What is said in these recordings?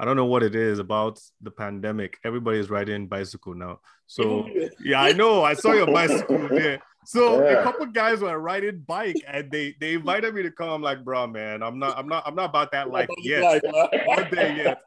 I don't know what it is about the pandemic. Everybody is riding bicycle now. So yeah, I know. I saw your bicycle there. So yeah. a couple guys were riding bike and they they invited me to come. I'm like, bro, man, I'm not, I'm not, I'm not about that life yet. Not there yet.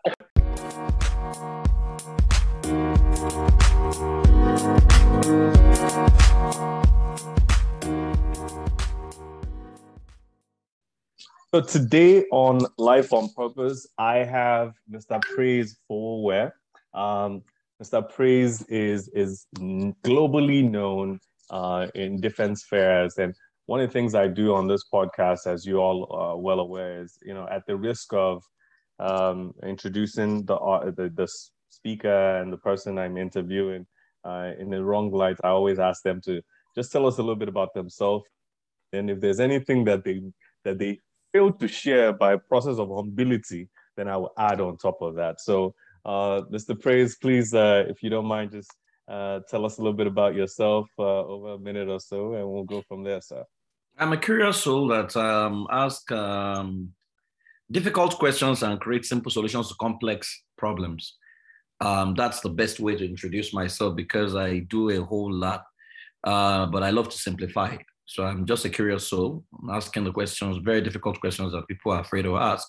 So today on Life on Purpose, I have Mr. Praise Fowowe. Um, Mr. Praise is is globally known uh, in defense fairs, and one of the things I do on this podcast, as you all are well aware, is you know at the risk of um, introducing the, uh, the, the speaker and the person I'm interviewing uh, in the wrong light, I always ask them to just tell us a little bit about themselves, and if there's anything that they that they failed to share by process of humility, then I will add on top of that. So, uh, Mr. Praise, please, uh, if you don't mind, just uh, tell us a little bit about yourself uh, over a minute or so, and we'll go from there, sir. I'm a curious soul that um, ask um, difficult questions and create simple solutions to complex problems. Um, that's the best way to introduce myself because I do a whole lot, uh, but I love to simplify. So I'm just a curious soul, I'm asking the questions, very difficult questions that people are afraid to ask.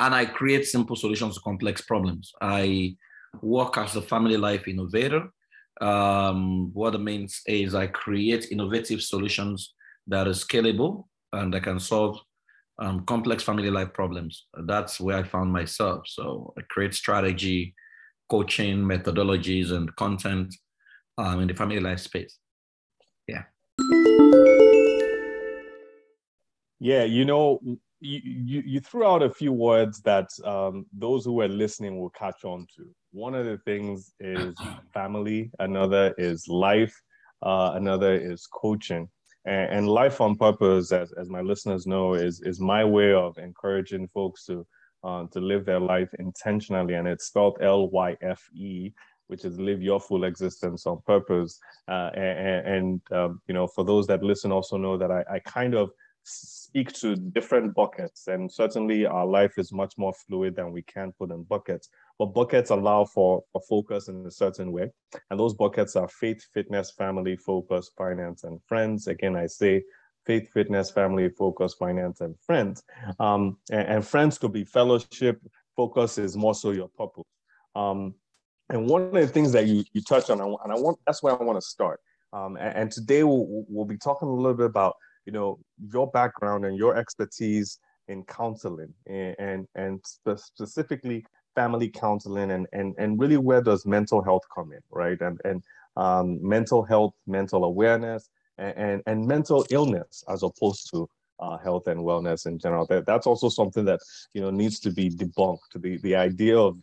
And I create simple solutions to complex problems. I work as a family life innovator. Um, what it means is I create innovative solutions that are scalable and that can solve um, complex family life problems. That's where I found myself. So I create strategy, coaching, methodologies, and content um, in the family life space. Yeah. Yeah, you know, you, you, you threw out a few words that um, those who are listening will catch on to. One of the things is family, another is life, uh, another is coaching. And, and, life on purpose, as, as my listeners know, is, is my way of encouraging folks to, uh, to live their life intentionally. And it's spelled L Y F E, which is live your full existence on purpose. Uh, and, and um, you know, for those that listen, also know that I, I kind of speak to different buckets and certainly our life is much more fluid than we can put in buckets. But buckets allow for, for focus in a certain way and those buckets are faith fitness family focus finance and friends. Again i say faith fitness family focus finance and friends. Um, and, and, friends could be fellowship. Focus is more so your purpose. Um, and one of the things that you, you touch on and i want that's where i want to start. Um, and, and, today we'll, we'll be talking a little bit about you know your background and your expertise in counseling and and, and specifically family counseling and, and and really where does mental health come in right? And and um, mental health mental awareness and, and, and mental illness as opposed to uh, health and wellness in general. That, that's also something that you know needs to be debunked. The the idea of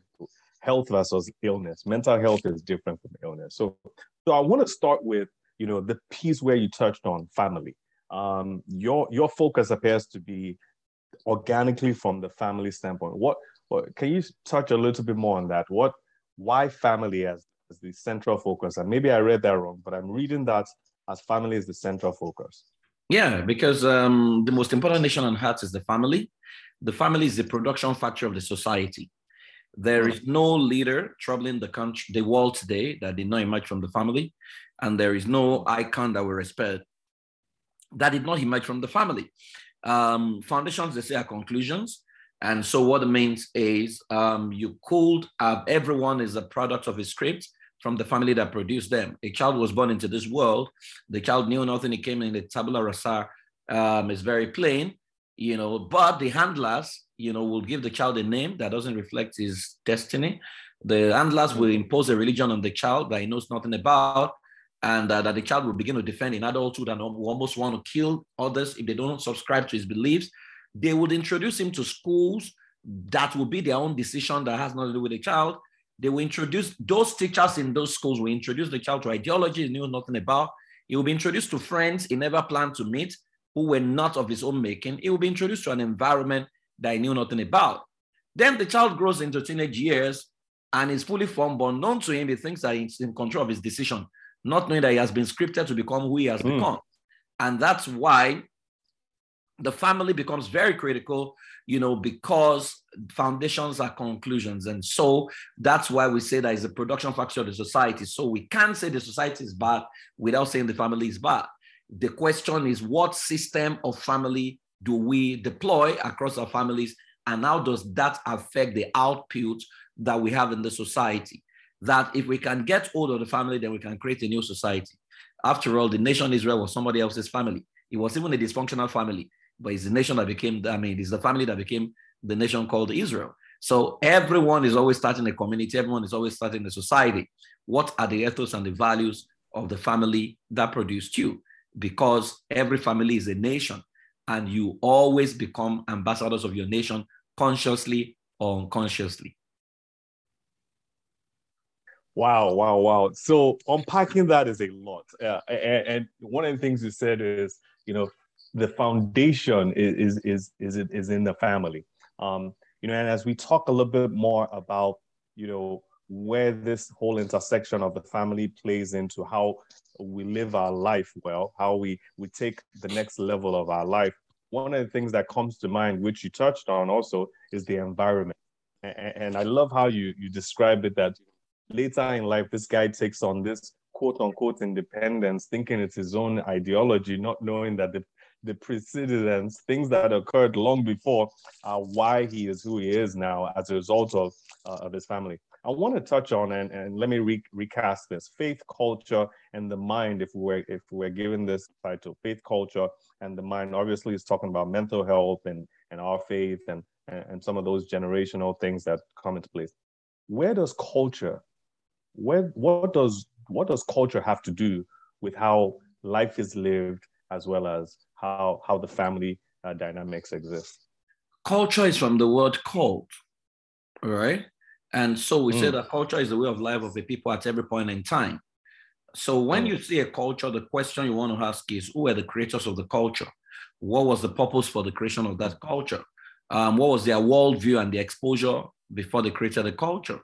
health versus illness mental health is different from illness. So so i want to start with you know the piece where you touched on family um, your your focus appears to be organically from the family standpoint. What, what can you touch a little bit more on that? What why family as, as the central focus? And maybe I read that wrong, but I'm reading that as family is the central focus. Yeah, because um, the most important nation on earth is the family. The family is the production factor of the society. There is no leader troubling the country, the world today that did not emerge from the family, and there is no icon that we respect that did not emerge from the family. Um, foundations, they say, are conclusions. And so what it means is um, you could have everyone is a product of a script from the family that produced them. A child was born into this world. The child knew nothing. He came in the tabula rasa. Um, is very plain, you know, but the handlers, you know, will give the child a name that doesn't reflect his destiny. The handlers will impose a religion on the child that he knows nothing about and uh, that the child will begin to defend in adulthood and almost want to kill others if they don't subscribe to his beliefs. They would introduce him to schools that will be their own decision that has nothing to do with the child. They will introduce those teachers in those schools will introduce the child to ideology he knew nothing about. He will be introduced to friends he never planned to meet who were not of his own making. He will be introduced to an environment that he knew nothing about. Then the child grows into teenage years and is fully formed, but known to him, he thinks that he's in control of his decision not knowing that he has been scripted to become who he has mm. become. And that's why the family becomes very critical, you know, because foundations are conclusions. And so that's why we say that is a production factor of the society. So we can't say the society is bad without saying the family is bad. The question is what system of family do we deploy across our families? And how does that affect the output that we have in the society? That if we can get hold of the family, then we can create a new society. After all, the nation Israel was somebody else's family. It was even a dysfunctional family but it's the nation that became, I mean, it's the family that became the nation called Israel. So everyone is always starting a community, everyone is always starting a society. What are the ethos and the values of the family that produced you? Because every family is a nation, and you always become ambassadors of your nation consciously or unconsciously. Wow, wow, wow. So unpacking that is a lot. Uh, and, and, one of the things you said is, you know, the foundation is is is is, is in the family. Um, you know, and as we talk a little bit more about, you know, where this whole intersection of the family plays into how we live our life well, how we we take the next level of our life. One of the things that comes to mind, which you touched on also, is the environment. And, and I love how you you describe it that later in life, this guy takes on this quote unquote independence, thinking it's his own ideology, not knowing that the the precedents, things that occurred long before, are why he is who he is now as a result of, uh, of his family. I want to touch on and, and let me re- recast this faith, culture, and the mind. If we're if we're given this title, faith, culture, and the mind, obviously, is talking about mental health and and our faith and and some of those generational things that come into place. Where does culture, where what does what does culture have to do with how life is lived as well as how how the family uh, dynamics exist. Culture is from the word cult, right? And so we mm. say that culture is the way of life of the people at every point in time. So when mm. you see a culture, the question you want to ask is who are the creators of the culture? What was the purpose for the creation of that culture? Um, what was their worldview and the exposure before they created the culture?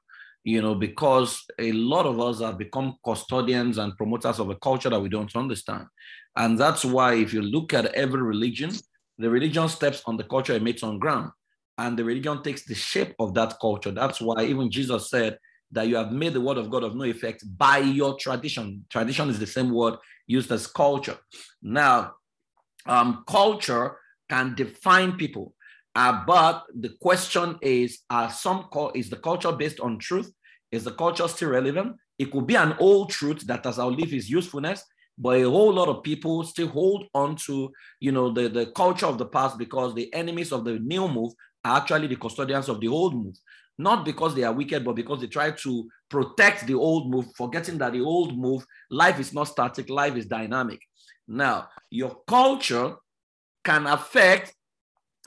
You know, because a lot of us have become custodians and promoters of a culture that we don't understand. And that's why, if you look at every religion, the religion steps on the culture it makes on ground, and the religion takes the shape of that culture. That's why even Jesus said that you have made the word of God of no effect by your tradition. Tradition is the same word used as culture. Now, um, culture can define people, uh, but the question is: Are some is the culture based on truth? Is the culture still relevant? It could be an old truth that has outlived its usefulness, but a whole lot of people still hold on to you know the, the culture of the past because the enemies of the new move are actually the custodians of the old move not because they are wicked but because they try to protect the old move forgetting that the old move life is not static life is dynamic now your culture can affect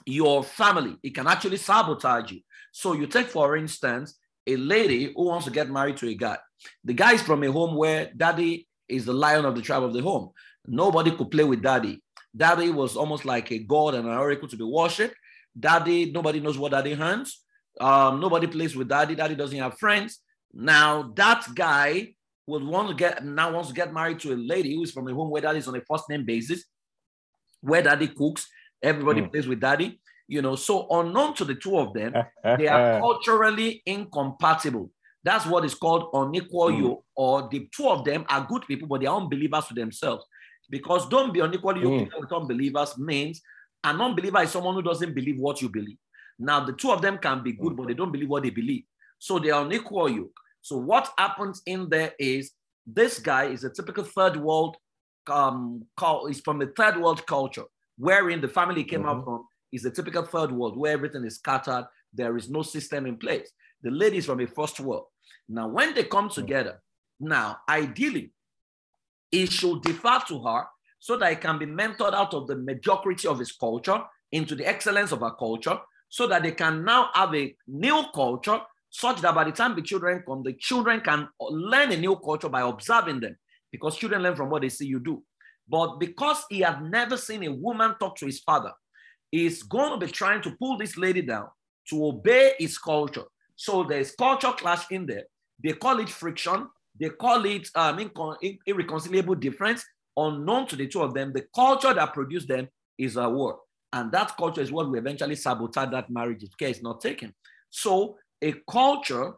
your family it can actually sabotage you so you take for instance a lady who wants to get married to a guy the guy is from a home where daddy is the lion of the tribe of the home. Nobody could play with daddy. Daddy was almost like a god and an oracle to be worshipped. Daddy, nobody knows what daddy hands. Um, nobody plays with daddy. Daddy doesn't have friends. Now that guy would want to get now wants to get married to a lady who is from a home where daddy is on a first name basis, where daddy cooks, everybody mm. plays with daddy. You know, so unknown to the two of them, they are culturally incompatible. That's what is called unequal mm. yoke, or the two of them are good people, but they are unbelievers to themselves. Because don't be unequally yoked mm. with unbelievers means an unbeliever is someone who doesn't believe what you believe. Now, the two of them can be good, mm. but they don't believe what they believe. So they are unequal yoke. So what happens in there is this guy is a typical third world um is from a third world culture, wherein the family came mm-hmm. out from is a typical third world where everything is scattered, there is no system in place the ladies from a first world. Now, when they come together, now ideally, it should defer to her so that it can be mentored out of the mediocrity of his culture into the excellence of her culture, so that they can now have a new culture, such that by the time the children come, the children can learn a new culture by observing them, because children learn from what they see you do. But because he had never seen a woman talk to his father, he's going to be trying to pull this lady down to obey his culture. So there's culture clash in there. They call it friction. They call it um, incon- irreconcilable difference. Unknown to the two of them, the culture that produced them is a war. And that culture is what will eventually sabotage that marriage if care is not taken. So a culture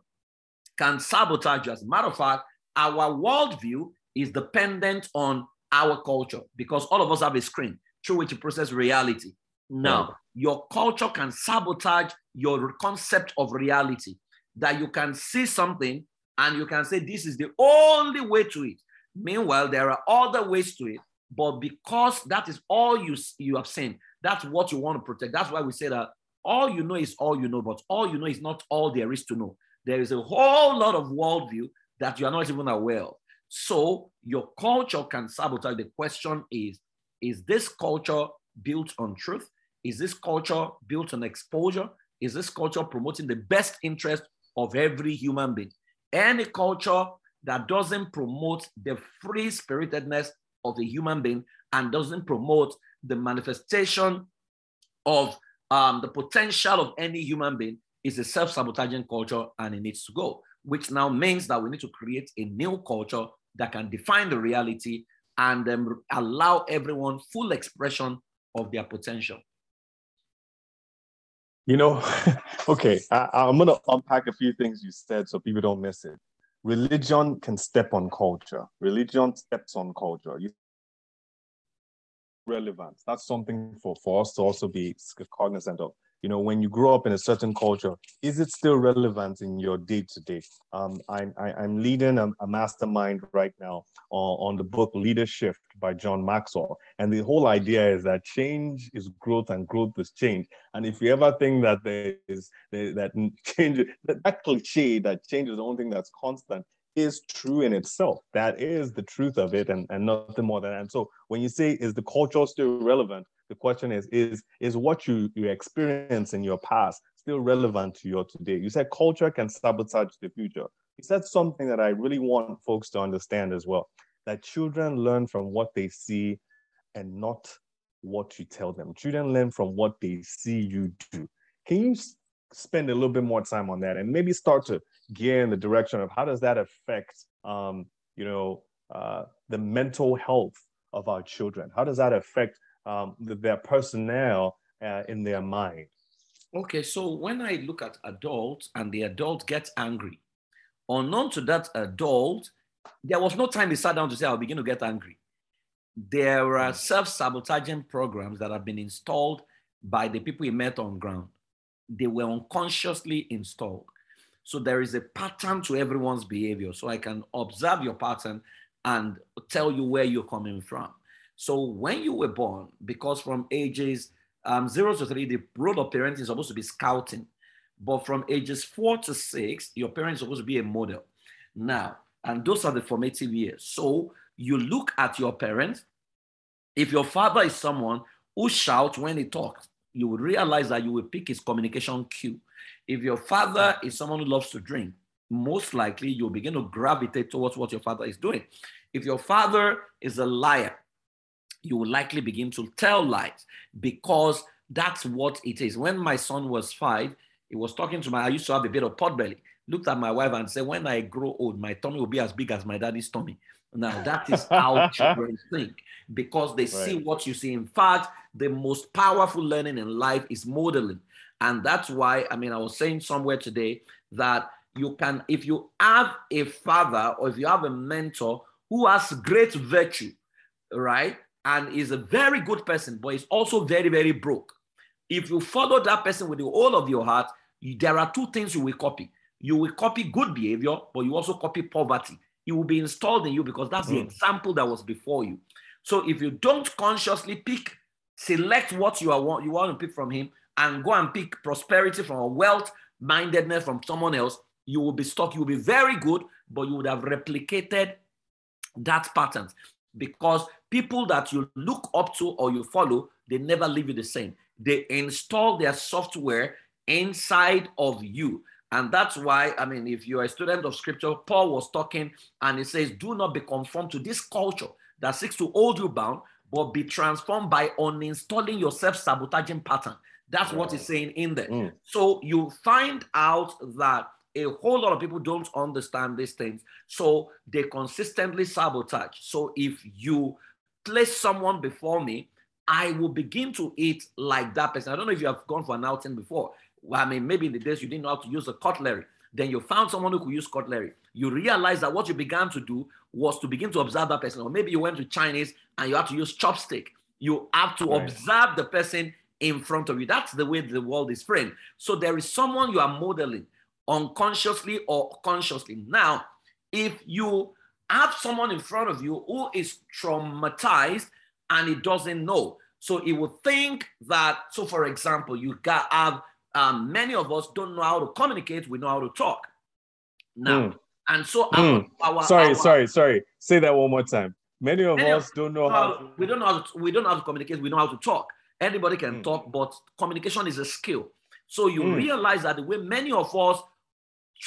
can sabotage a matter of fact, our worldview is dependent on our culture because all of us have a screen through which you process reality. Now, right. your culture can sabotage your concept of reality that you can see something and you can say this is the only way to it. Meanwhile, there are other ways to it, but because that is all you, you have seen, that's what you want to protect. That's why we say that all you know is all you know, but all you know is not all there is to know. There is a whole lot of worldview that you are not even aware of. So your culture can sabotage. The question is, is this culture built on truth? Is this culture built on exposure? Is this culture promoting the best interest of every human being? Any culture that doesn't promote the free spiritedness of the human being and doesn't promote the manifestation of um, the potential of any human being is a self sabotaging culture and it needs to go, which now means that we need to create a new culture that can define the reality and um, allow everyone full expression of their potential. You know, okay, I, I'm going to unpack a few things you said so people don't miss it. Religion can step on culture. Religion steps on culture. You relevance. That's something for, for us to also be cognizant of you know, when you grow up in a certain culture, is it still relevant in your day to day? I'm leading a, a mastermind right now on, on the book Leadership by John Maxwell. And the whole idea is that change is growth and growth is change. And if you ever think that there is that change, that, that cliche that change is the only thing that's constant, is true in itself. That is the truth of it and, and nothing more than that. And so when you say, is the culture still relevant? The question is, is, is what you, you experience in your past still relevant to your today? You said culture can sabotage the future. You said something that I really want folks to understand as well, that children learn from what they see and not what you tell them. Children learn from what they see you do. Can you spend a little bit more time on that and maybe start to gear in the direction of how does that affect, um, you know, uh, the mental health of our children? How does that affect um, their personnel uh, in their mind. Okay, so when I look at adults and the adult gets angry, unknown to that adult, there was no time he sat down to say, I'll begin to get angry. There are hmm. self sabotaging programs that have been installed by the people he met on ground. They were unconsciously installed. So there is a pattern to everyone's behavior. So I can observe your pattern and tell you where you're coming from. So when you were born, because from ages um, zero to three, the role of parenting is supposed to be scouting. But from ages four to six, your parents are supposed to be a model. Now, and those are the formative years. So you look at your parents. If your father is someone who shouts when he talks, you will realize that you will pick his communication cue. If your father is someone who loves to drink, most likely you'll begin to gravitate towards what your father is doing. If your father is a liar, you will likely begin to tell lies because that's what it is. When my son was five, he was talking to my, I used to have a bit of pot belly. Looked at my wife and said, When I grow old, my tummy will be as big as my daddy's tummy. Now, that is how children think because they right. see what you see. In fact, the most powerful learning in life is modeling. And that's why, I mean, I was saying somewhere today that you can, if you have a father or if you have a mentor who has great virtue, right? And is a very good person, but is also very, very broke. If you follow that person with the whole of your heart, you, there are two things you will copy. You will copy good behavior, but you also copy poverty. It will be installed in you because that's mm. the example that was before you. So if you don't consciously pick, select what you are you want to pick from him, and go and pick prosperity from a wealth mindedness from someone else, you will be stuck. You will be very good, but you would have replicated that pattern because people that you look up to or you follow, they never leave you the same. They install their software inside of you. And that's why, I mean, if you're a student of scripture, Paul was talking and he says, Do not be conformed to this culture that seeks to hold you bound, but be transformed by uninstalling your self sabotaging pattern. That's what he's saying in there. Mm. So you find out that a whole lot of people don't understand these things. So they consistently sabotage. So if you place someone before me I will begin to eat like that person. I don't know if you have gone for an outing before. Well, I mean, maybe in the days you didn't know how to use a cutlery. Then you found someone who could use cutlery. You realize that what you began to do was to begin to observe that person. Or maybe you went to Chinese and you have to use chopstick. You have to right. observe the person in front of you. That's the way the world is framed. So there is someone you are modeling unconsciously or consciously. Now, if you have someone in front of you who is traumatized and he doesn't know. So he would think that, so for example, you got have um, many of us don't know how to communicate, we know how to talk. Now, mm. and so mm. our, our, sorry, our, sorry, sorry. Say that one more time. Many of many us of, don't know how to... we don't know how to we don't know how to communicate, we know how to talk. Anybody can mm. talk, but communication is a skill. So you mm. realize that the way many of us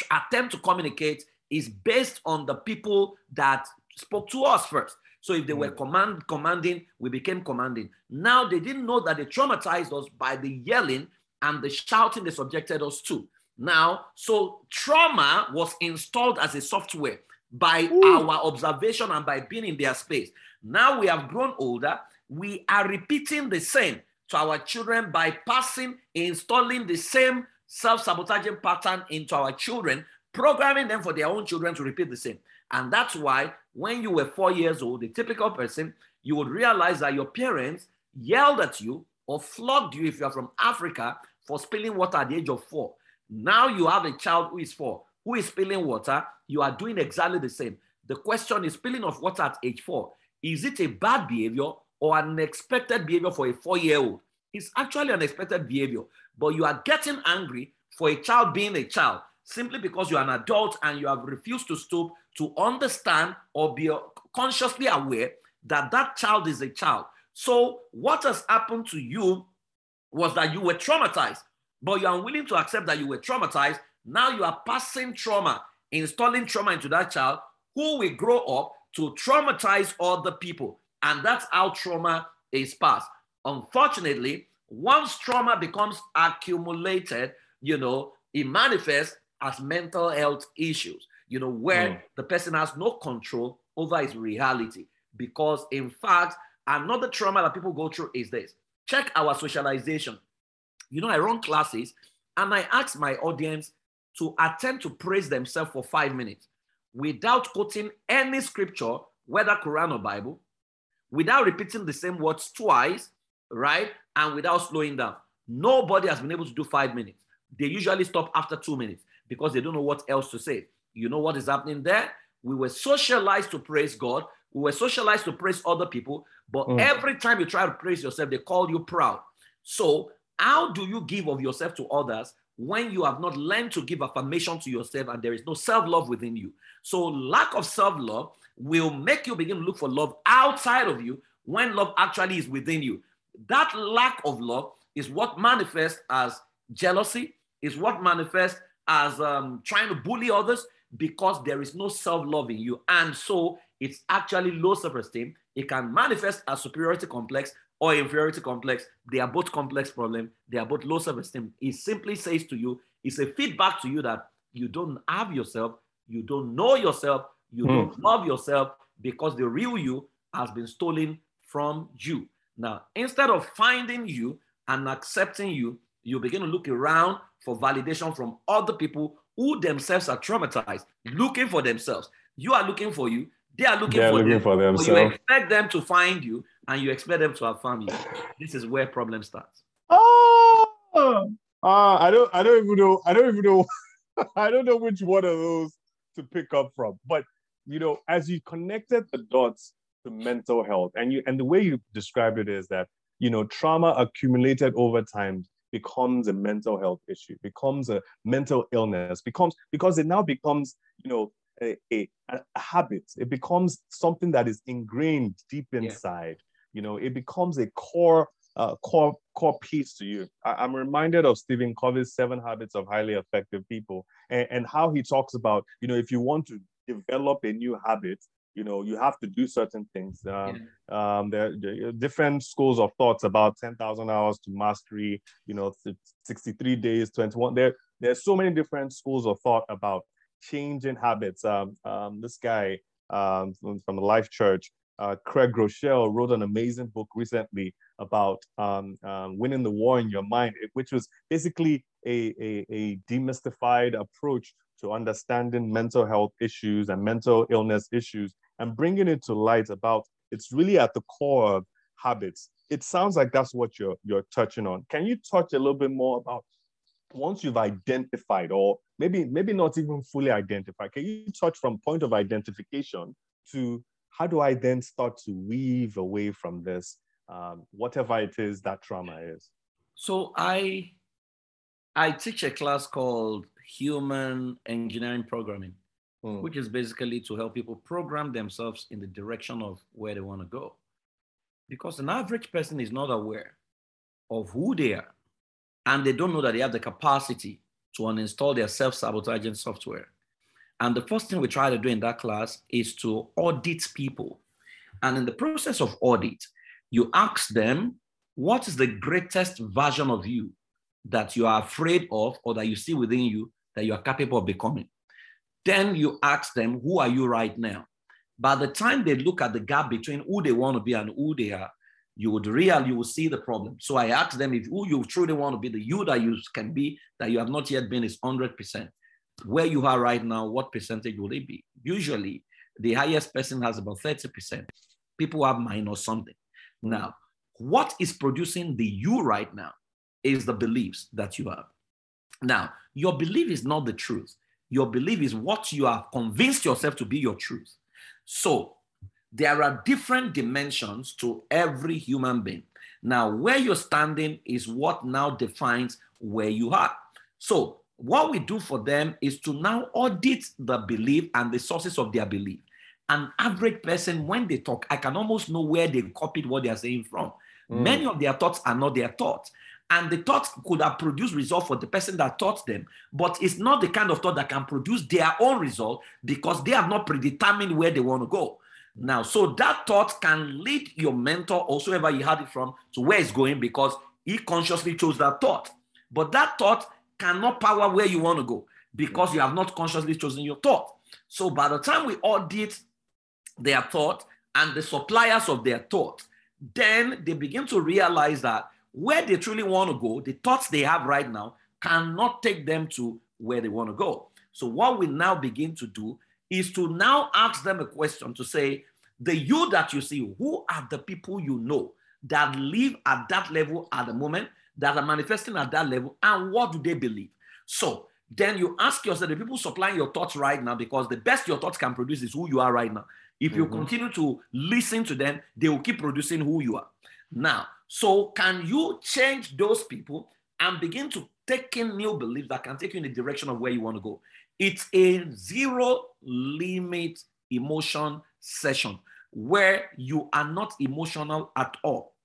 attempt to communicate is based on the people that spoke to us first. So if they were mm. command commanding, we became commanding. Now they didn't know that they traumatized us by the yelling and the shouting they subjected us to. Now, so trauma was installed as a software by Ooh. our observation and by being in their space. Now we have grown older. We are repeating the same to our children by passing, installing the same self-sabotaging pattern into our children, programming them for their own children to repeat the same. And that's why when you were four years old, a typical person, you would realize that your parents yelled at you or flogged you if you're from Africa for spilling water at the age of four. Now you have a child who is four, who is spilling water. You are doing exactly the same. The question is spilling of water at age four. Is it a bad behavior or an expected behavior for a four year old? It's actually an expected behavior, but you are getting angry for a child being a child simply because you're an adult and you have refused to stoop to understand or be consciously aware that that child is a child. So, what has happened to you was that you were traumatized, but you're unwilling to accept that you were traumatized. Now you are passing trauma, installing trauma into that child who will grow up to traumatize other people. And that's how trauma is passed. Unfortunately, once trauma becomes accumulated, you know, it manifests as mental health issues, you know, where mm. the person has no control over his reality. Because, in fact, another trauma that people go through is this check our socialization. You know, I run classes and I ask my audience to attempt to praise themselves for five minutes without quoting any scripture, whether Quran or Bible, without repeating the same words twice, right? And without slowing down. Nobody has been able to do five minutes. They usually stop after two minutes because they don't know what else to say. You know what is happening there? We were socialized to praise God. We were socialized to praise other people. But mm. every time you try to praise yourself, they call you proud. So, how do you give of yourself to others when you have not learned to give affirmation to yourself and there is no self love within you? So, lack of self love will make you begin to look for love outside of you when love actually is within you. That lack of love is what manifests as jealousy, is what manifests as um, trying to bully others because there is no self love in you. And so it's actually low self esteem. It can manifest as superiority complex or inferiority complex. They are both complex problem. They are both low self esteem. It simply says to you, it's a feedback to you that you don't have yourself, you don't know yourself, you mm. don't love yourself because the real you has been stolen from you. Now, instead of finding you and accepting you, you begin to look around for validation from other people who themselves are traumatized, looking for themselves. You are looking for you. They are looking, They're for, looking them. for themselves. you expect them to find you, and you expect them to affirm you. This is where problem starts. Oh, uh, I don't, I don't even know. I don't even know. I don't know which one of those to pick up from. But you know, as you connected the dots to mental health, and you, and the way you described it is that you know, trauma accumulated over time becomes a mental health issue, becomes a mental illness, becomes because it now becomes, you know, a, a, a habit. It becomes something that is ingrained deep inside. Yeah. You know, it becomes a core uh, core core piece to you. I, am reminded of Stephen Covey's Seven Habits of Highly Effective People and, and how he talks about, you know, if you want to develop a new habit, you know you have to do certain things. Um, yeah. um, there, there, are different schools of thoughts about 10000 hours to mastery you know 63 days 21 there there's so many different schools of thought about changing habits. Um, um, this guy um, from, from the life church uh, Craig Groeschel wrote an amazing book recently about um, um, winning the war in your mind, which was basically a, a, a demystified approach to understanding mental health issues and mental illness issues and bringing it to light about it's really at the core of habits. It sounds like that's what you're you're touching on. Can you touch a little bit more about once you've identified or maybe maybe not even fully identified can you touch from point of identification to how do i then start to weave away from this um, whatever it is that trauma is so i i teach a class called human engineering programming mm. which is basically to help people program themselves in the direction of where they want to go because an average person is not aware of who they are and they don't know that they have the capacity to uninstall their self-sabotaging software. And the first thing we try to do in that class is to audit people. And in the process of audit, you ask them, what is the greatest version of you that you are afraid of or that you see within you that you are capable of becoming? Then you ask them, who are you right now? By the time they look at the gap between who they want to be and who they are, you would real you will see the problem. So i ask them if who you truly want to be the you that you can be that you have not yet been is 100% where you are right now what percentage will it be? Usually the highest person has about 30% people have minus something. Now what is producing the you right now is the beliefs that you have. Now your belief is not the truth your belief is what you have convinced yourself to be your truth so there are different dimensions to every human being. Now, where you're standing is what now defines where you are. So, what we do for them is to now audit the belief and the sources of their belief. An average person, when they talk, I can almost know where they copied what they are saying from. Mm. Many of their thoughts are not their thoughts. And the thought could have produced result for the person that taught them, but it's not the kind of thought that can produce their own result because they have not predetermined where they want to go. Now, so that thought can lead your mentor or whoever you had it from to where it's going because he consciously chose that thought. But that thought cannot power where you want to go because you have not consciously chosen your thought. So by the time we audit their thought and the suppliers of their thought, then they begin to realize that where they truly want to go, the thoughts they have right now cannot take them to where they want to go. So what we now begin to do is to now ask them a question to say, the you that you see, who are the people you know that live at that level at the moment, that are manifesting at that level, and what do they believe? So then you ask yourself, the people supplying your thoughts right now, because the best your thoughts can produce is who you are right now. If you mm-hmm. continue to listen to them, they will keep producing who you are. Now, so can you change those people and begin to take in new beliefs that can take you in the direction of where you want to go? It's a zero limit emotion session where you are not emotional at all.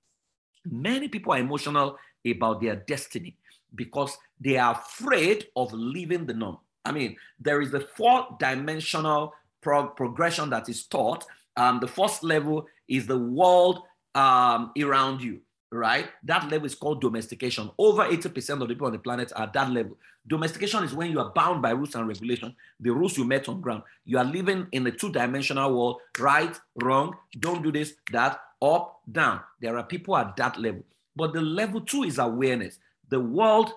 Many people are emotional about their destiny because they are afraid of leaving the norm. I mean, there is a four dimensional prog- progression that is taught. Um, the first level is the world um, around you right? That level is called domestication. Over 80% of the people on the planet are at that level. Domestication is when you are bound by rules and regulation, the rules you met on ground. You are living in a two-dimensional world, right, wrong, don't do this, that, up, down. There are people at that level. But the level two is awareness. The world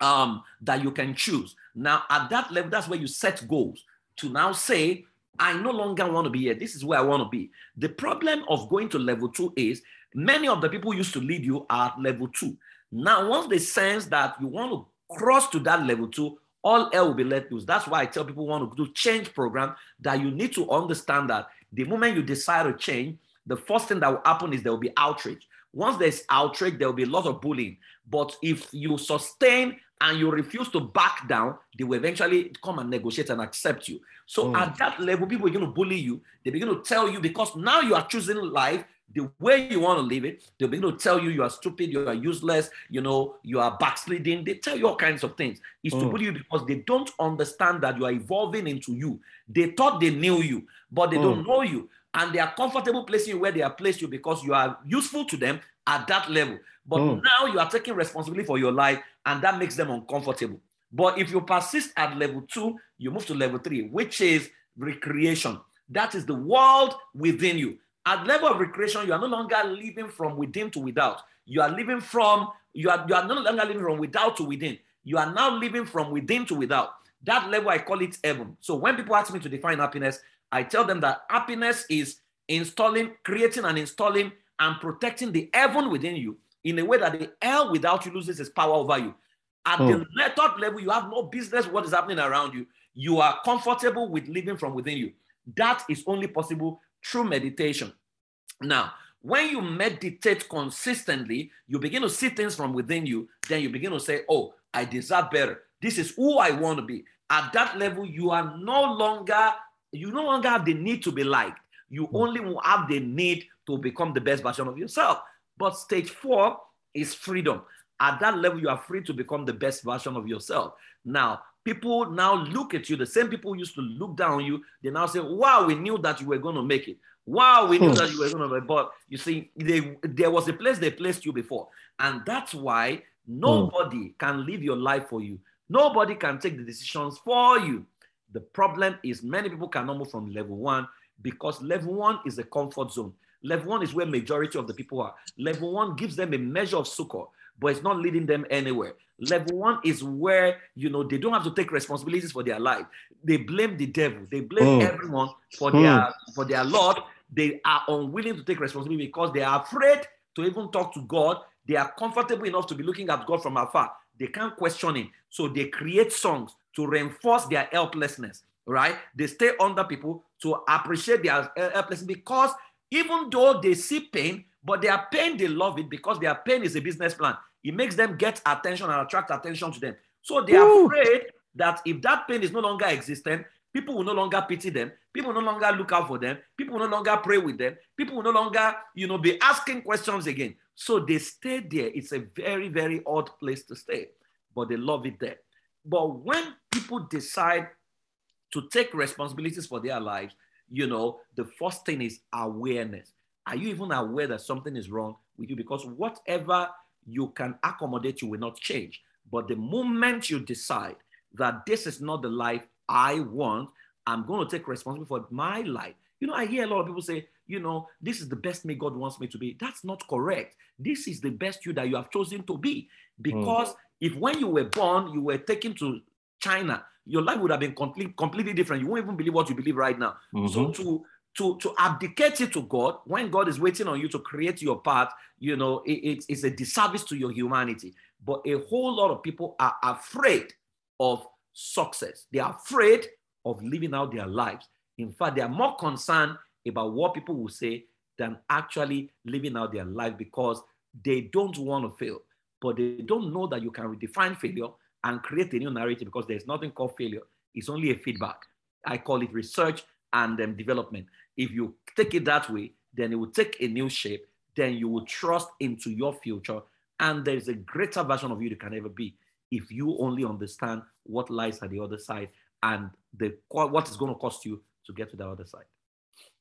um, that you can choose. Now, at that level, that's where you set goals to now say, I no longer want to be here. This is where I want to be. The problem of going to level two is Many of the people used to lead you are at level two. Now, once they sense that you want to cross to that level two, all hell will be let loose. That's why I tell people want to do change program that you need to understand that the moment you decide to change, the first thing that will happen is there will be outrage. Once there's outrage, there will be a lot of bullying. But if you sustain and you refuse to back down, they will eventually come and negotiate and accept you. So mm. at that level, people are going to bully you. They begin to tell you because now you are choosing life, the way you want to live it. They'll begin to tell you you are stupid, you are useless, you know, you are backsliding. They tell you all kinds of things. It's mm. to put you because they don't understand that you are evolving into you. They thought they knew you, but they mm. don't know you. And they are comfortable placing you where they are placed you because you are useful to them at that level. But mm. now you are taking responsibility for your life, and that makes them uncomfortable. But if you persist at level two, you move to level three, which is recreation. That is the world within you At level of recreation, you are no longer living from within to without. You are living from, you are, you are no longer living from without to within. You are now living from within to without. That level, I call it heaven. So when people ask me to define happiness, I tell them that happiness is installing, creating and installing and protecting the heaven within you in a way that the hell without you loses its power over you. At the hmm. third level, you have no business what is happening around you. You are comfortable with living from within you. That is only possible through meditation. Now, when you meditate consistently, you begin to see things from within you. Then you begin to say, Oh, I deserve better. This is who I want to be. At that level, you are no longer, you no longer have the need to be liked. You hmm. only have the need to become the best version of yourself. But stage four is freedom. At that level, you are free to become the best version of yourself. Now, people now look at you, the same people used to look down on you, they now say, Wow, we knew that you were going to make it. Wow, we knew hmm. that you were going to make it. But you see, they, there was a place they placed you before. And that's why nobody hmm. can live your life for you. Nobody can take the decisions for you. The problem is many people cannot move from level one because level one is a comfort zone. Level one is where majority of the people are. Level one gives them a measure of succor, but it's not leading them anywhere. Level one is where you know they don't have to take responsibilities for their life. They blame the devil. They blame mm. everyone for mm. their for their Lord. They are unwilling to take responsibility because they are afraid to even talk to God. They are comfortable enough to be looking at God from afar. They can't question him. So they create songs to reinforce their helplessness, right? They stay under people to appreciate their helplessness because even though they see pain, but their pain, they love it because their pain is a business plan. It makes them get attention and attract attention to them. So they are Ooh. afraid that if that pain is no longer existent, people will no longer pity them. People will no longer look out for them. People will no longer pray with them. People will no longer, you know, be asking questions again. So they stay there. It's a very, very odd place to stay, but they love it there. But when people decide to take responsibilities for their lives, you know, the first thing is awareness. Are you even aware that something is wrong with you? Because whatever you can accommodate, you will not change. But the moment you decide that this is not the life I want, I'm going to take responsibility for my life. You know, I hear a lot of people say, you know, this is the best me God wants me to be. That's not correct. This is the best you that you have chosen to be. Because mm. if when you were born, you were taken to China, your life would have been complete, completely different. You won't even believe what you believe right now. Mm-hmm. So to to to abdicate it to God when God is waiting on you to create your path, you know, it, it's a disservice to your humanity. But a whole lot of people are afraid of success. They are afraid of living out their lives. In fact, they are more concerned about what people will say than actually living out their life because they don't want to fail. But they don't know that you can redefine failure and create a new narrative because there's nothing called failure. It's only a feedback. I call it research and um, development. If you take it that way, then it will take a new shape. Then you will trust into your future. And there's a greater version of you that can ever be if you only understand what lies at the other side and the what is going to cost you to get to the other side.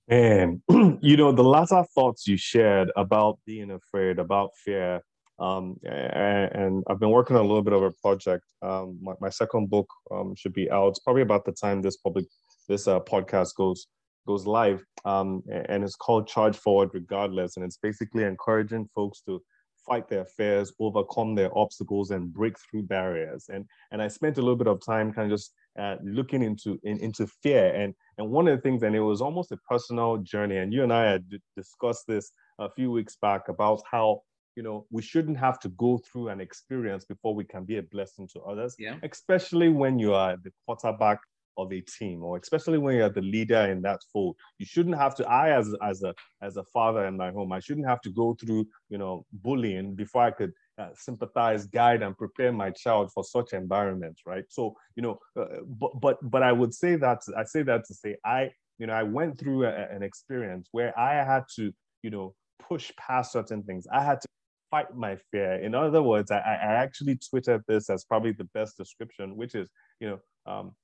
And you know, the latter thoughts you shared about being afraid, about fear, um, and, I've been working on a little bit of a project. Um, my, my, second book um, should be out probably about the time this public this uh, podcast goes goes live, um, and it's called Charge Forward Regardless, and it's basically encouraging folks to fight their fears, overcome their obstacles, and break through barriers. And and I spent a little bit of time kind of just uh, looking into in, into fear, and and one of the things, and it was almost a personal journey. And you and I had d- discussed this a few weeks back about how you know we shouldn't have to go through an experience before we can be a blessing to others yeah. especially when you are the quarterback of a team or especially when you're the leader in that fold. You shouldn't have to i as as a as a father in my home i shouldn't have to go through you know bullying before i could uh, sympathize guide and prepare my child for such environments right? So you know uh, but but but i would say that i say that to say i you know i went through a, an experience where i had to you know push past certain things. I had to fight my fear. In other words i, I actually tweeted this as probably the best description which is you know um,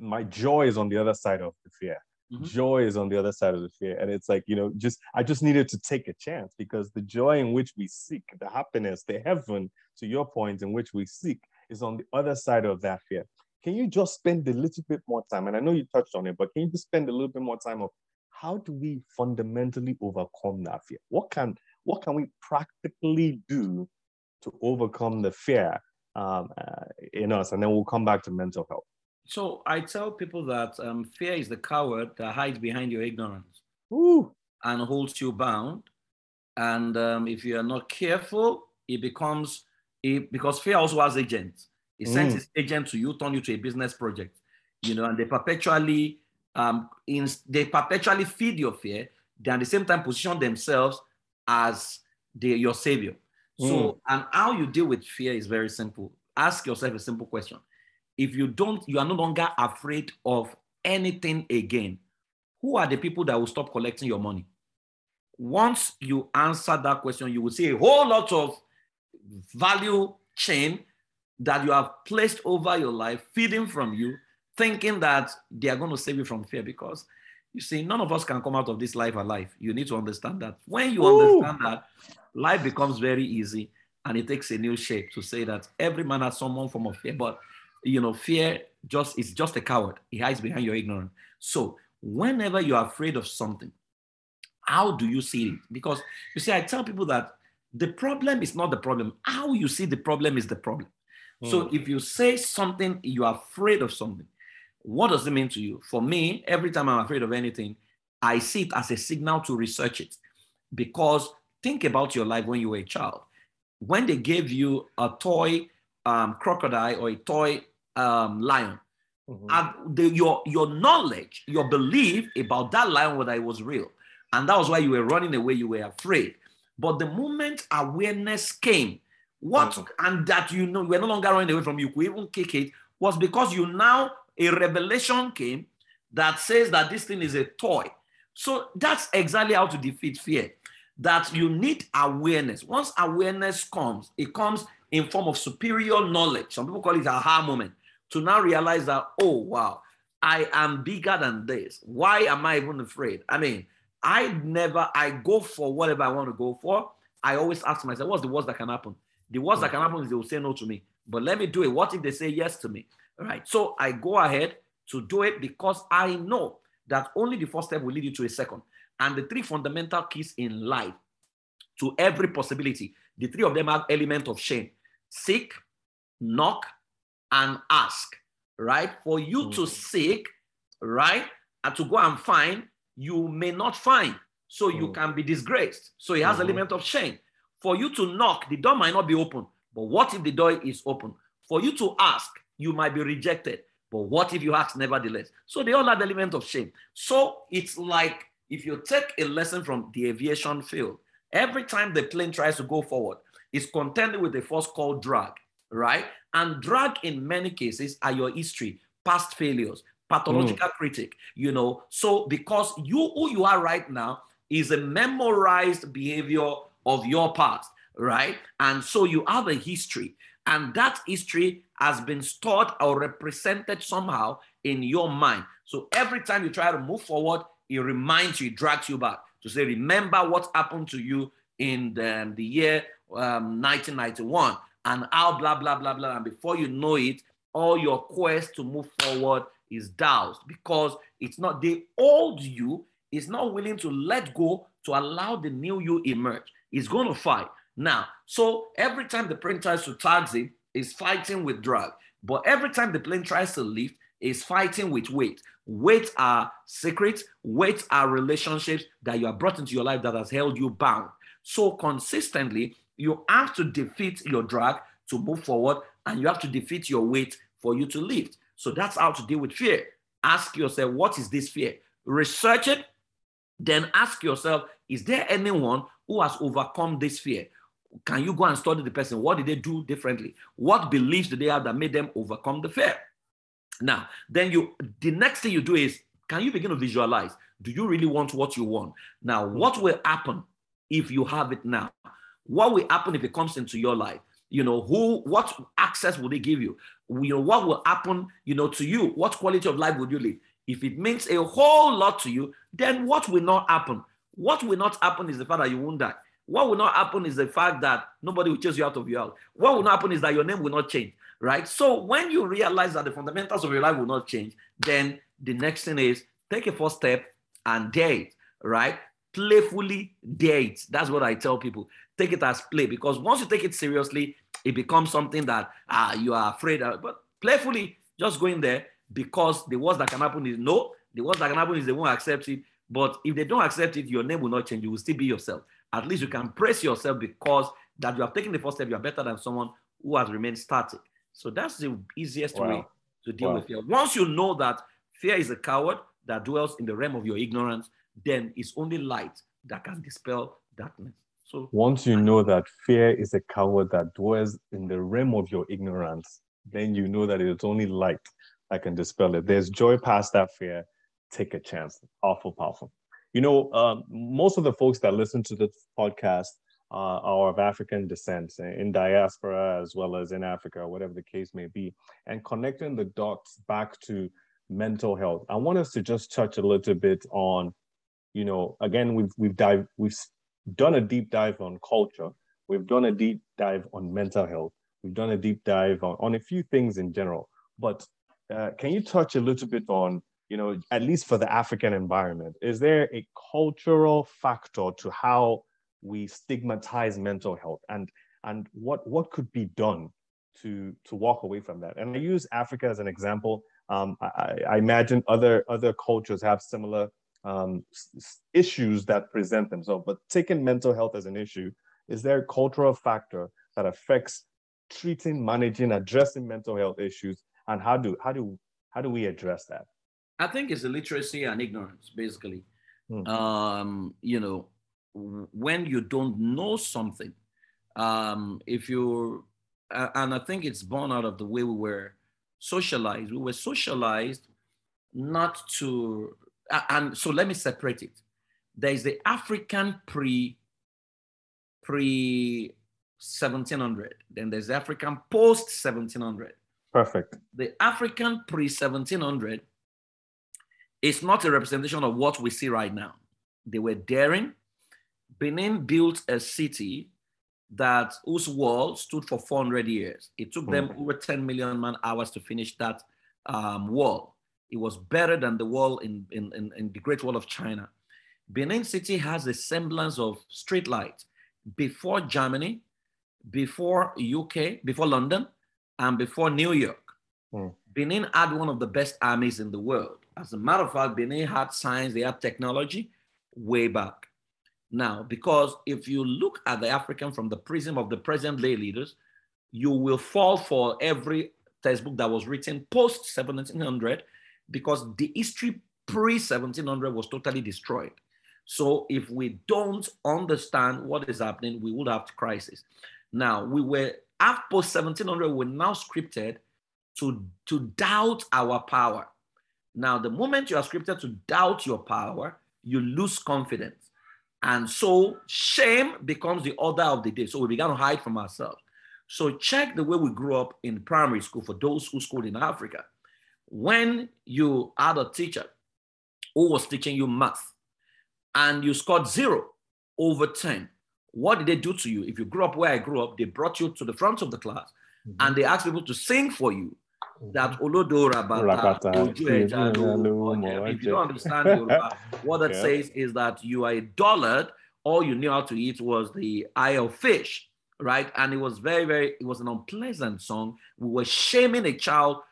my joy is on the other side of the fear. Mm-hmm. Joy is on the other side of the fear. And it's like, you know, just I just needed to take a chance because the joy in which we seek, the happiness, the heaven, to your point, in which we seek, is on the other side of that fear. Can you just spend a little bit more time? And I know you touched on it, but can you just spend a little bit more time of how do we fundamentally overcome that fear? What can what can we practically do to overcome the fear um, uh, in us? And then we'll come back to mental health. So I tell people that um, fear is the coward that hides behind your ignorance Ooh. and holds you bound. And um, if you are not careful, it becomes it, because fear also has agents. It sends Mm. its agent to you, turn you to a business project, you know, and they perpetually um, in, they perpetually feed your fear. They at the same time position themselves as the, your savior. So, and how you deal with fear is very simple. Ask yourself a simple question. If you don't, you are no longer afraid of anything again, who are the people that will stop collecting your money? Once you answer that question, you will see a whole lot of value chain that you have placed over your life, feeding from you, thinking that they are going to save you from fear because you see, none of us can come out of this life alive. You need to understand that. When you Ooh. understand that, life becomes very easy and it takes a new shape to say that every man has some form of fear. But you know, fear just is just a coward. He hides behind your ignorance. So whenever you're afraid of something, how do you see it? Because you see, I tell people that the problem is not the problem. How you see the problem is the problem. So if you say something, you're afraid of something, what does it mean to you? For me, every time I'm afraid of anything, I see it as a signal to research it. Because think about your life when you were a child. When they gave you a toy um, crocodile or a toy um, lion, Mhm. and the, your your knowledge, your belief about that lion, whether it was real, and that was why you were running away. You were afraid. But the moment awareness came, what Mhm. and that you know you were no longer running away from, you could even kick it, was because you now a revelation came that says that this thing is a toy. So that's exactly how to defeat fear. That you need awareness. Once awareness comes, it comes in form of superior knowledge. Some people call it aha moment to now realize that, oh, wow, I am bigger than this. Why am I even afraid? I mean, I never, I go for whatever I want to go for. I always ask myself, what's the worst that can happen? The worst that can mm. happen is they will say no to me. But let me do it. What if they say yes to me? All right. So I go ahead to do it because I know that only the first step will lead you to a second. And the three fundamental keys in life to every possibility, the three of them have element of shame. Seek, knock, and ask, right? For you to Mhm. seek, right, and to go and find, you may not find. So you Mm. can be disgraced. So it has Mhm. element of shame. For you to knock, the door might not be open. But what if the door is open? For you to ask, you might be rejected. But what if you ask nevertheless? So they all have element of shame. So it's like if you take a lesson from the aviation field, every time the plane tries to go forward, it's contending with a force called drag, right? And drag in many cases are your history, past failures, pathological critic, you know. So because you who you are right now is a memorized behavior of your past, right? And so you have a history, and that history has been stored or represented somehow in your mind. So every time you try to move forward, it reminds you, it drags you back to say, remember what happened to you in the, the year um, 1991 and how blah, blah, blah, blah. And before you know it, all your quest to move forward is doused because it's not the old you is not willing to let go to allow the new you emerge. It's going to fight. Now, so every time the plane tries to taxi, is fighting with drag. But every time the plane tries to lift, is fighting with weight. Weight are secrets, weight are relationships that you have brought into your life that has held you bound. So consistently, you have to defeat your drag to move forward, and you have to defeat your weight for you to lift. So that's how to deal with fear. Ask yourself, what is this fear? Research it, then ask yourself, is there anyone who has overcome this fear? Can you go and study the person? What did they do differently? What beliefs did they have that made them overcome the fear? Now, then you the next thing you do is can you begin to visualize? Do you really want what you want? Now, what will happen if you have it now? What will happen if it comes into your life? You know, who what access will they give you? You know, what will happen, you know, to you? What quality of life would you live? If it means a whole lot to you, then what will not happen? What will not happen is the fact that you won't die. What will not happen is the fact that nobody will chase you out of your house. What will not happen is that your name will not change, right? So when you realize that the fundamentals of your life will not change, then the next thing is take a first step and date, right? Playfully date. That's what I tell people. Take it as play because once you take it seriously, it becomes something that ah, you are afraid of. But playfully, just go in there because the worst that can happen is no. The worst that can happen is they won't accept it. But if they don't accept it, your name will not change. You will still be yourself. At least you can praise yourself because that you have taken the first step. You are better than someone who has remained static. So that's the easiest wow. way to deal wow. with fear. Once you know that fear is a coward that dwells in the realm of your ignorance, then it's only light that can dispel darkness. So once you know that fear is a coward that dwells in the realm of your ignorance, then you know that it's only light that can dispel it. There's joy past that fear. Take a chance. Awful, powerful. You know, um, most of the folks that listen to this podcast uh, are of African descent in diaspora as well as in Africa, whatever the case may be, and connecting the dots back to mental health. I want us to just touch a little bit on, you know, again, we've we've dive we've done a deep dive on culture, we've done a deep dive on mental health, we've done a deep dive on, on a few things in general. But uh, can you touch a little bit on, you know, at least for the African environment, is there a cultural factor to how we stigmatize mental health? And and what what could be done to to walk away from that? And i use africa as an example. Um, I, I, imagine other other cultures have similar um, issues that present themselves but taking mental health as an issue is there a cultural factor that affects treating managing addressing mental health issues and how do how do how do we address that i think it's illiteracy and ignorance basically hmm. um, you know when you don't know something, um, if you, uh, and I think it's born out of the way we were socialized. We were socialized not to, and so let me separate it. There is the African pre, pre 1700, then there's the African post 1700. Perfect. The African pre 1700 is not a representation of what we see right now. They were daring, Benin built a city that whose wall stood for 400 years. It took them over 10 million man hours to finish that um, wall. It was better than the wall in, in, in, in, the Great Wall of China. Benin City has a semblance of street light before Germany, before UK, before London, and before New York. Mm. Benin had one of the best armies in the world. As a matter of fact, Benin had science, they had technology way back now, because if you look at the African from the prism of the present day leaders, you will fall for every textbook that was written post 1700 because the history pre 1700 was totally destroyed. So if we don't understand what is happening, we would have crisis. Now we were after 1700, we're now scripted to, to doubt our power. Now, the moment you are scripted to doubt your power, you lose confidence. And so shame becomes the order of the day. So we began to hide from ourselves. So check the way we grew up in primary school for those who schooled in Africa. When you had a teacher who was teaching you math and you scored zero over 10, what did they do to you? If you grew up where I grew up, they brought you to the front of the class mm-hmm. and they asked people to sing for you that Olodo Rabata, if you don't understand Yoruba, what that yeah. says is that you are a dullard, all you knew how to eat was the eye of fish, right? And it was very, very, it was an unpleasant song. We were shaming a child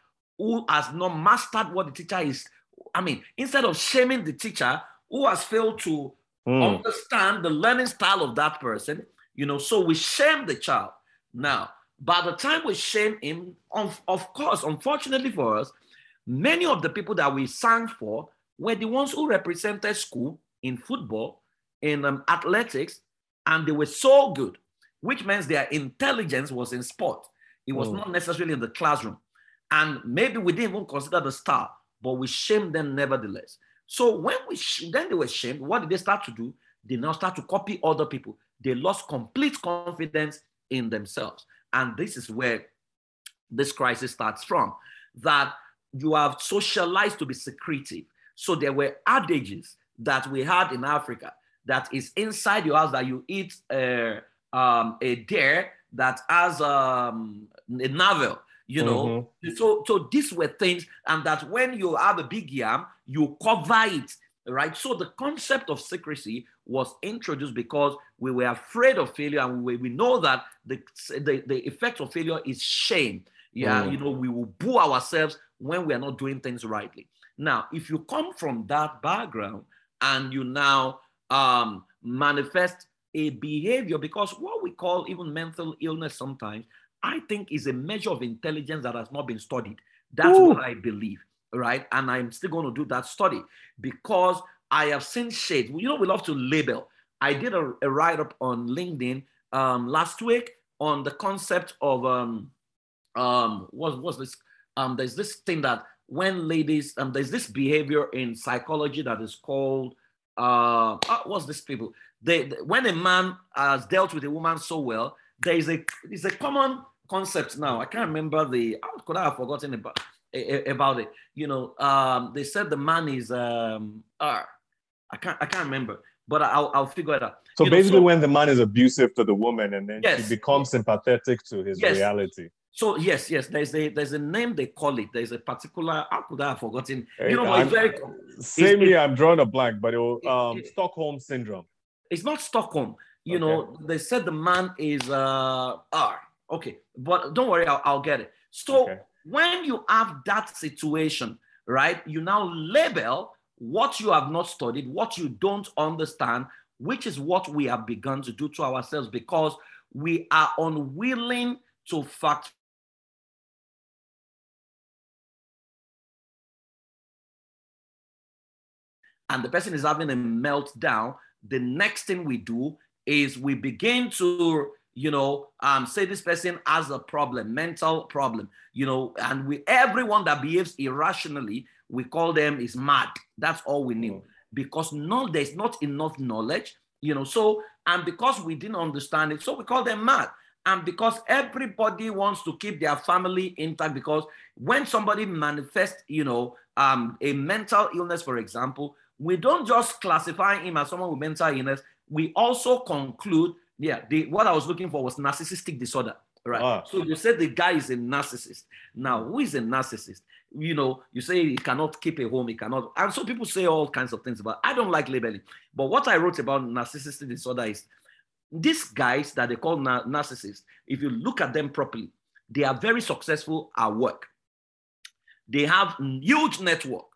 who has not mastered what the teacher is. I mean, instead of shaming the teacher who has failed to mm. understand the learning style of that person, you know, so we shame the child. Now, by the time we shame him, of, of course, unfortunately for us, many of the people that we sang for were the ones who represented school in football, in um, athletics, and they were so good, which means their intelligence was in sport. It was oh. not necessarily in the classroom. And maybe we didn't even consider the star, but we shamed them nevertheless. So when we then they were shamed, what did they start to do? They now start to copy other people. They lost complete confidence in themselves. And this is where this crisis starts from that you have socialized to be secretive. So there were adages that we had in Africa that is inside your house that you eat uh, um, a deer that has um, a novel, you know. Mm-hmm. So, so these were things, and that when you have a big yam, you cover it right? So the concept of secrecy was introduced because we were afraid of failure and we, we know that the, the, the effect of failure is shame. Yeah, mm. you know, we will boo ourselves when we are not doing things rightly. Now, if you come from that background and you now um, manifest a behavior, because what we call even mental illness sometimes, I think is a measure of intelligence that has not been studied. That's Ooh. what I believe right? And I'm still going to do that study because I have seen shades. You know, we love to label. I did a, a write up on LinkedIn um, last week on the concept of um, um, what was this? Um, there's this thing that when ladies, um, there's this behavior in psychology that is called uh, uh what's this people? They, they, when a man has dealt with a woman so well, there is a it's a common concept now. I can't remember the. How could I have forgotten about? about it. You know, um, they said the man is um, R. I can't I can't remember, but I'll I'll figure it out. So you basically, know, so, when the man is abusive to the woman, and then yes, she becomes sympathetic to his yes. reality. So yes, yes, there's a there's a name they call it. There's a particular how could I have forgotten? You know, it's very same here. I'm drawing a blank, but it will, um, it, Stockholm syndrome. It's not Stockholm. You okay. know, they said the man is uh R. Okay, but don't worry, I'll, I'll get it. So okay when you have that situation, right, you now label what you have not studied, what you don't understand, which is what we have begun to do to ourselves because we are unwilling to fact and the person is having a meltdown, the next thing we do is we begin to you know, um, say this person has a problem, mental problem, you know, and we everyone that behaves irrationally, we call them is mad. That's all we knew. Mm. Because no, there's not enough knowledge, you know. So, and because we didn't understand it, so we call them mad. And because everybody wants to keep their family intact, because when somebody manifests, you know, um, a mental illness, for example, we don't just classify him as someone with mental illness. We also conclude yeah, the, what I was looking for was narcissistic disorder. Right. Ah. So you said the guy is a narcissist. Now, who is a narcissist? You know, you say he cannot keep a home, he cannot. And so people say all kinds of things about. I don't like labeling. But what I wrote about narcissistic disorder is these guys that they call na- narcissists, if you look at them properly, they are very successful at work. They have huge network.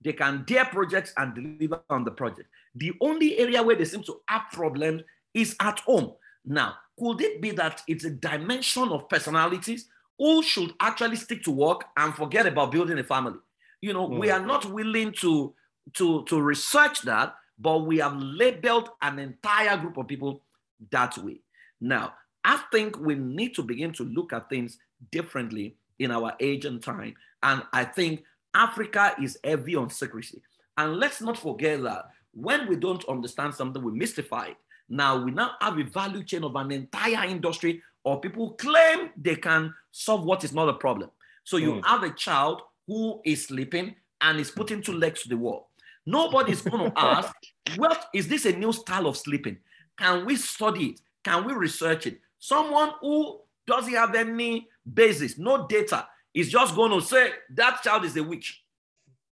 They can dare projects and deliver on the project. The only area where they seem to have problems is at home. Now, could it be that it's a dimension of personalities who should actually stick to work and forget about building a family? You know, mm. we are not willing to, to, to research that, but we have labeled an entire group of people that way. Now, I think we need to begin to look at things differently in our age and time. And I think Africa is heavy on secrecy. And let's not forget that when we don't understand something, we mystify it. Now we now have a value chain of an entire industry or people claim they can solve what is not a problem. So you mm. have a child who is sleeping and is putting two legs to the wall. Nobody's going to ask, what is this a new style of sleeping? Can we study it? Can we research it? Someone who doesn't have any basis, no data, is just going to say that child is a witch.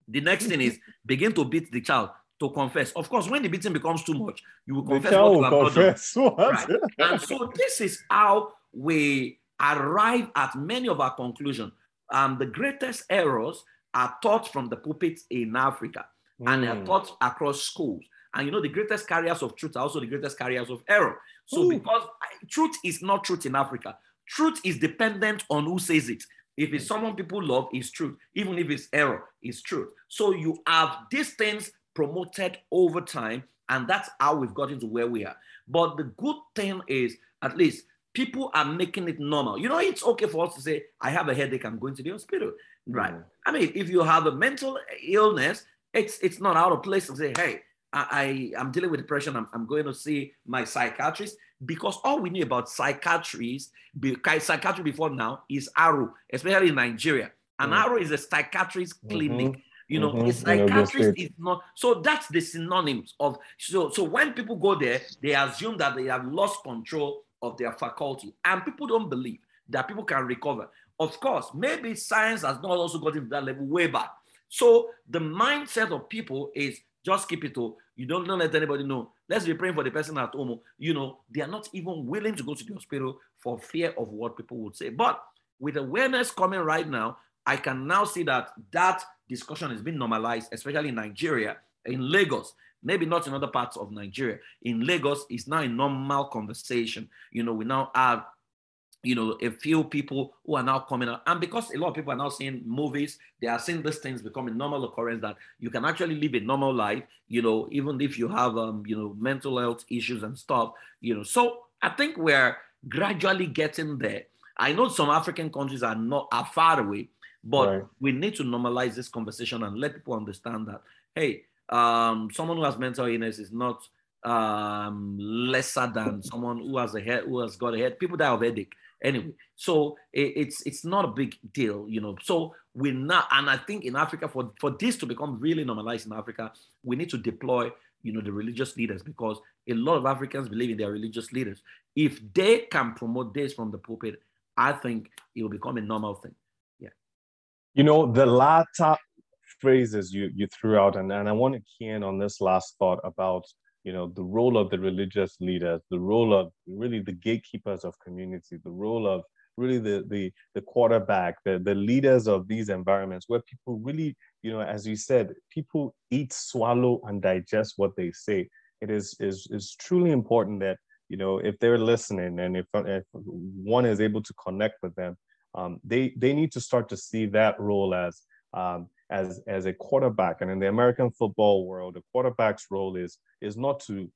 The next thing is begin to beat the child to confess. Of course, when the beating becomes too much, you will confess what you have confess done. Right? and so this is how we arrive at many of our conclusions. Um, the greatest errors are taught from the pulpits in Africa mm. and are taught across schools. And you know, the greatest carriers of truth are also the greatest carriers of error. So, Ooh. because truth is not truth in Africa, truth is dependent on who says it. If it's someone people love, it's truth. Even if it's error, it's truth. So you have these things promoted over time. And that's how we've gotten to where we are. But the good thing is, at least people are making it normal. You know, it's okay for us to say, I have a headache, I'm going to the hospital. Right. Mm. I mean, if you have a mental illness, it's it's not out of place to say, hey, I, I am dealing with depression. I'm, I'm going to see my psychiatrist because all we knew about psychiatrists, psychiatry before now is Aro, especially in Nigeria. And mm. Aro is a psychiatrist clinic. Mm-hmm. You know, mm-hmm. it's psychiatrist is not. So that's the synonyms of. So so when people go there, they assume that they have lost control of their faculty, and people don't believe that people can recover. Of course, maybe science has not also gotten to that level way back. So the mindset of people is Just keep it. Oh, you don't, don't let anybody know. Let's be praying for the person at home. You know, they are not even willing to go to the hospital for fear of what people would say. But with awareness coming right now, I can now see that that discussion has been normalized, especially in Nigeria, in Lagos. Maybe not in other parts of Nigeria. In Lagos, it's now a normal conversation. You know, we now have you know, a few people who are now coming out. And because a lot of people are now seeing movies, they are seeing these things becoming normal occurrence that you can actually live a normal life, you know, even if you have, um, you know, mental health issues and stuff, you know. So I think we're gradually getting there. I know some African countries are not are far away, but right. we need to normalize this conversation and let people understand that, hey, um, someone who has mental illness is not um, lesser than someone who has a head, who has got a head. People die of headache anyway so it, it's it's not a big deal you know so we're not and i think in africa for for this to become really normalized in africa we need to deploy you know the religious leaders because a lot of africans believe in their religious leaders if they can promote this from the pulpit i think it will become a normal thing you know the latter phrases you you threw out and, and i want to key in on this last thought about you know the role of the religious leaders the role of really the gatekeepers of community the role of really the the the quarterback the the leaders of these environments where people really you know as you said people eat swallow and digest what they say. It is is is truly important that you know if they're listening and if, if one is able to connect with them um, they they need to start to see that role as um, as as a quarterback. And in the american football world the quarterback's role is is not to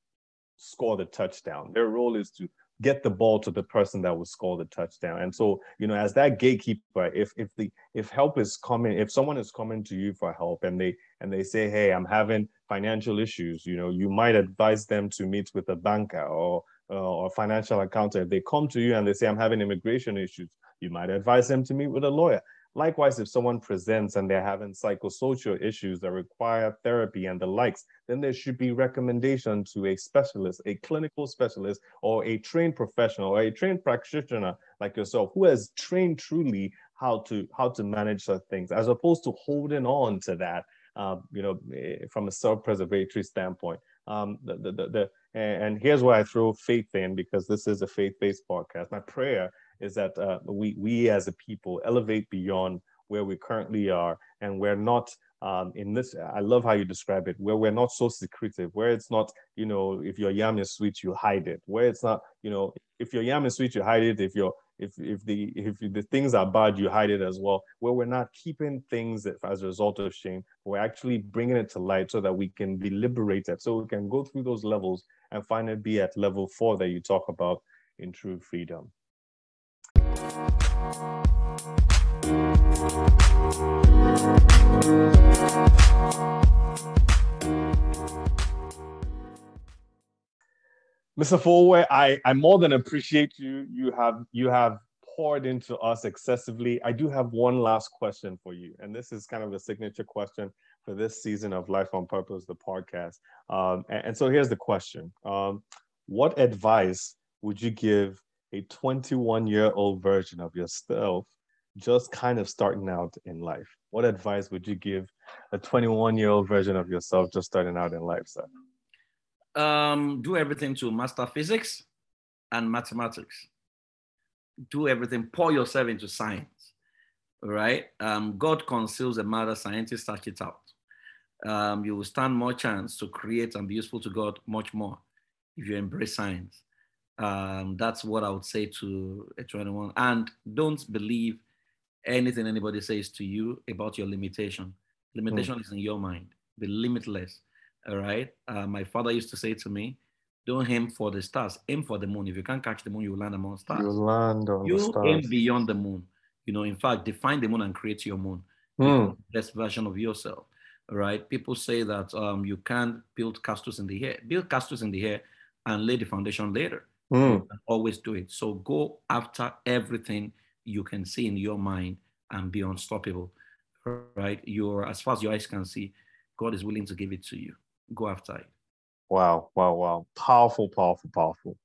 score the touchdown. Their role is to get the ball to the person that will score the touchdown. And so you know as that gatekeeper if if the if help is coming if someone is coming to you for help and they and they say hey i'm having financial issues you know you might advise them to meet with a banker or uh, or financial accountant. If they come to you and they say i'm having immigration issues you might advise them to meet with a lawyer Likewise, if someone presents and they're having psychosocial issues that require therapy and the likes, then there should be recommendation to a specialist, a clinical specialist, or a trained professional, or a trained practitioner like yourself, who has trained truly how to how to manage such things, as opposed to holding on to that, uh, you know, eh, from a self-preservatory standpoint. Um, the, the, the, the and here's why I throw faith in because this is a faith-based podcast. My prayer is that uh, we, we as a people elevate beyond where we currently are and we're not um, in this i love how you describe it where we're not so secretive where it's not you know if your yam is sweet you hide it where it's not you know if your yam is sweet you hide it if your if if the if the things are bad you hide it as well where we're not keeping things as a result of shame we're actually bringing it to light so that we can be liberated so we can go through those levels and finally be at level four that you talk about in true freedom Mr. Fowowe, I, I more than appreciate you. You have you have poured into us excessively. I do have one last question for you, and this is kind of a signature question for this season of Life on Purpose, the podcast. Um, and, and, so here's the question: um, What advice would you give a 21 year old version of yourself just kind of starting out in life? What advice would you give a 21 year old version of yourself just starting out in life, sir? Um, do everything to master physics and mathematics. Do everything, pour yourself into science, right? Um, God conceals a matter, scientists search it out. Um, you will stand more chance to create and be useful to God much more if you embrace science. Um, that's what I would say to a 21. And don't believe anything anybody says to you about your limitation. Limitation mm. is in your mind. Be limitless. All right. Uh, my father used to say to me, "Don't aim for the stars. Aim for the moon. If you can't catch the moon, you land among stars. You land on you the stars. aim beyond the moon. You know, in fact, define the moon and create your moon. Mm. Best version of yourself. All right. People say that um, you can't build castles in the air. Build castles in the air and lay the foundation later. Mm. always do it. So go after everything you can see in your mind and be unstoppable. Right? You're as far as your eyes can see, God is willing to give it to you. Go after it. Wow, wow, wow. Powerful, powerful, powerful.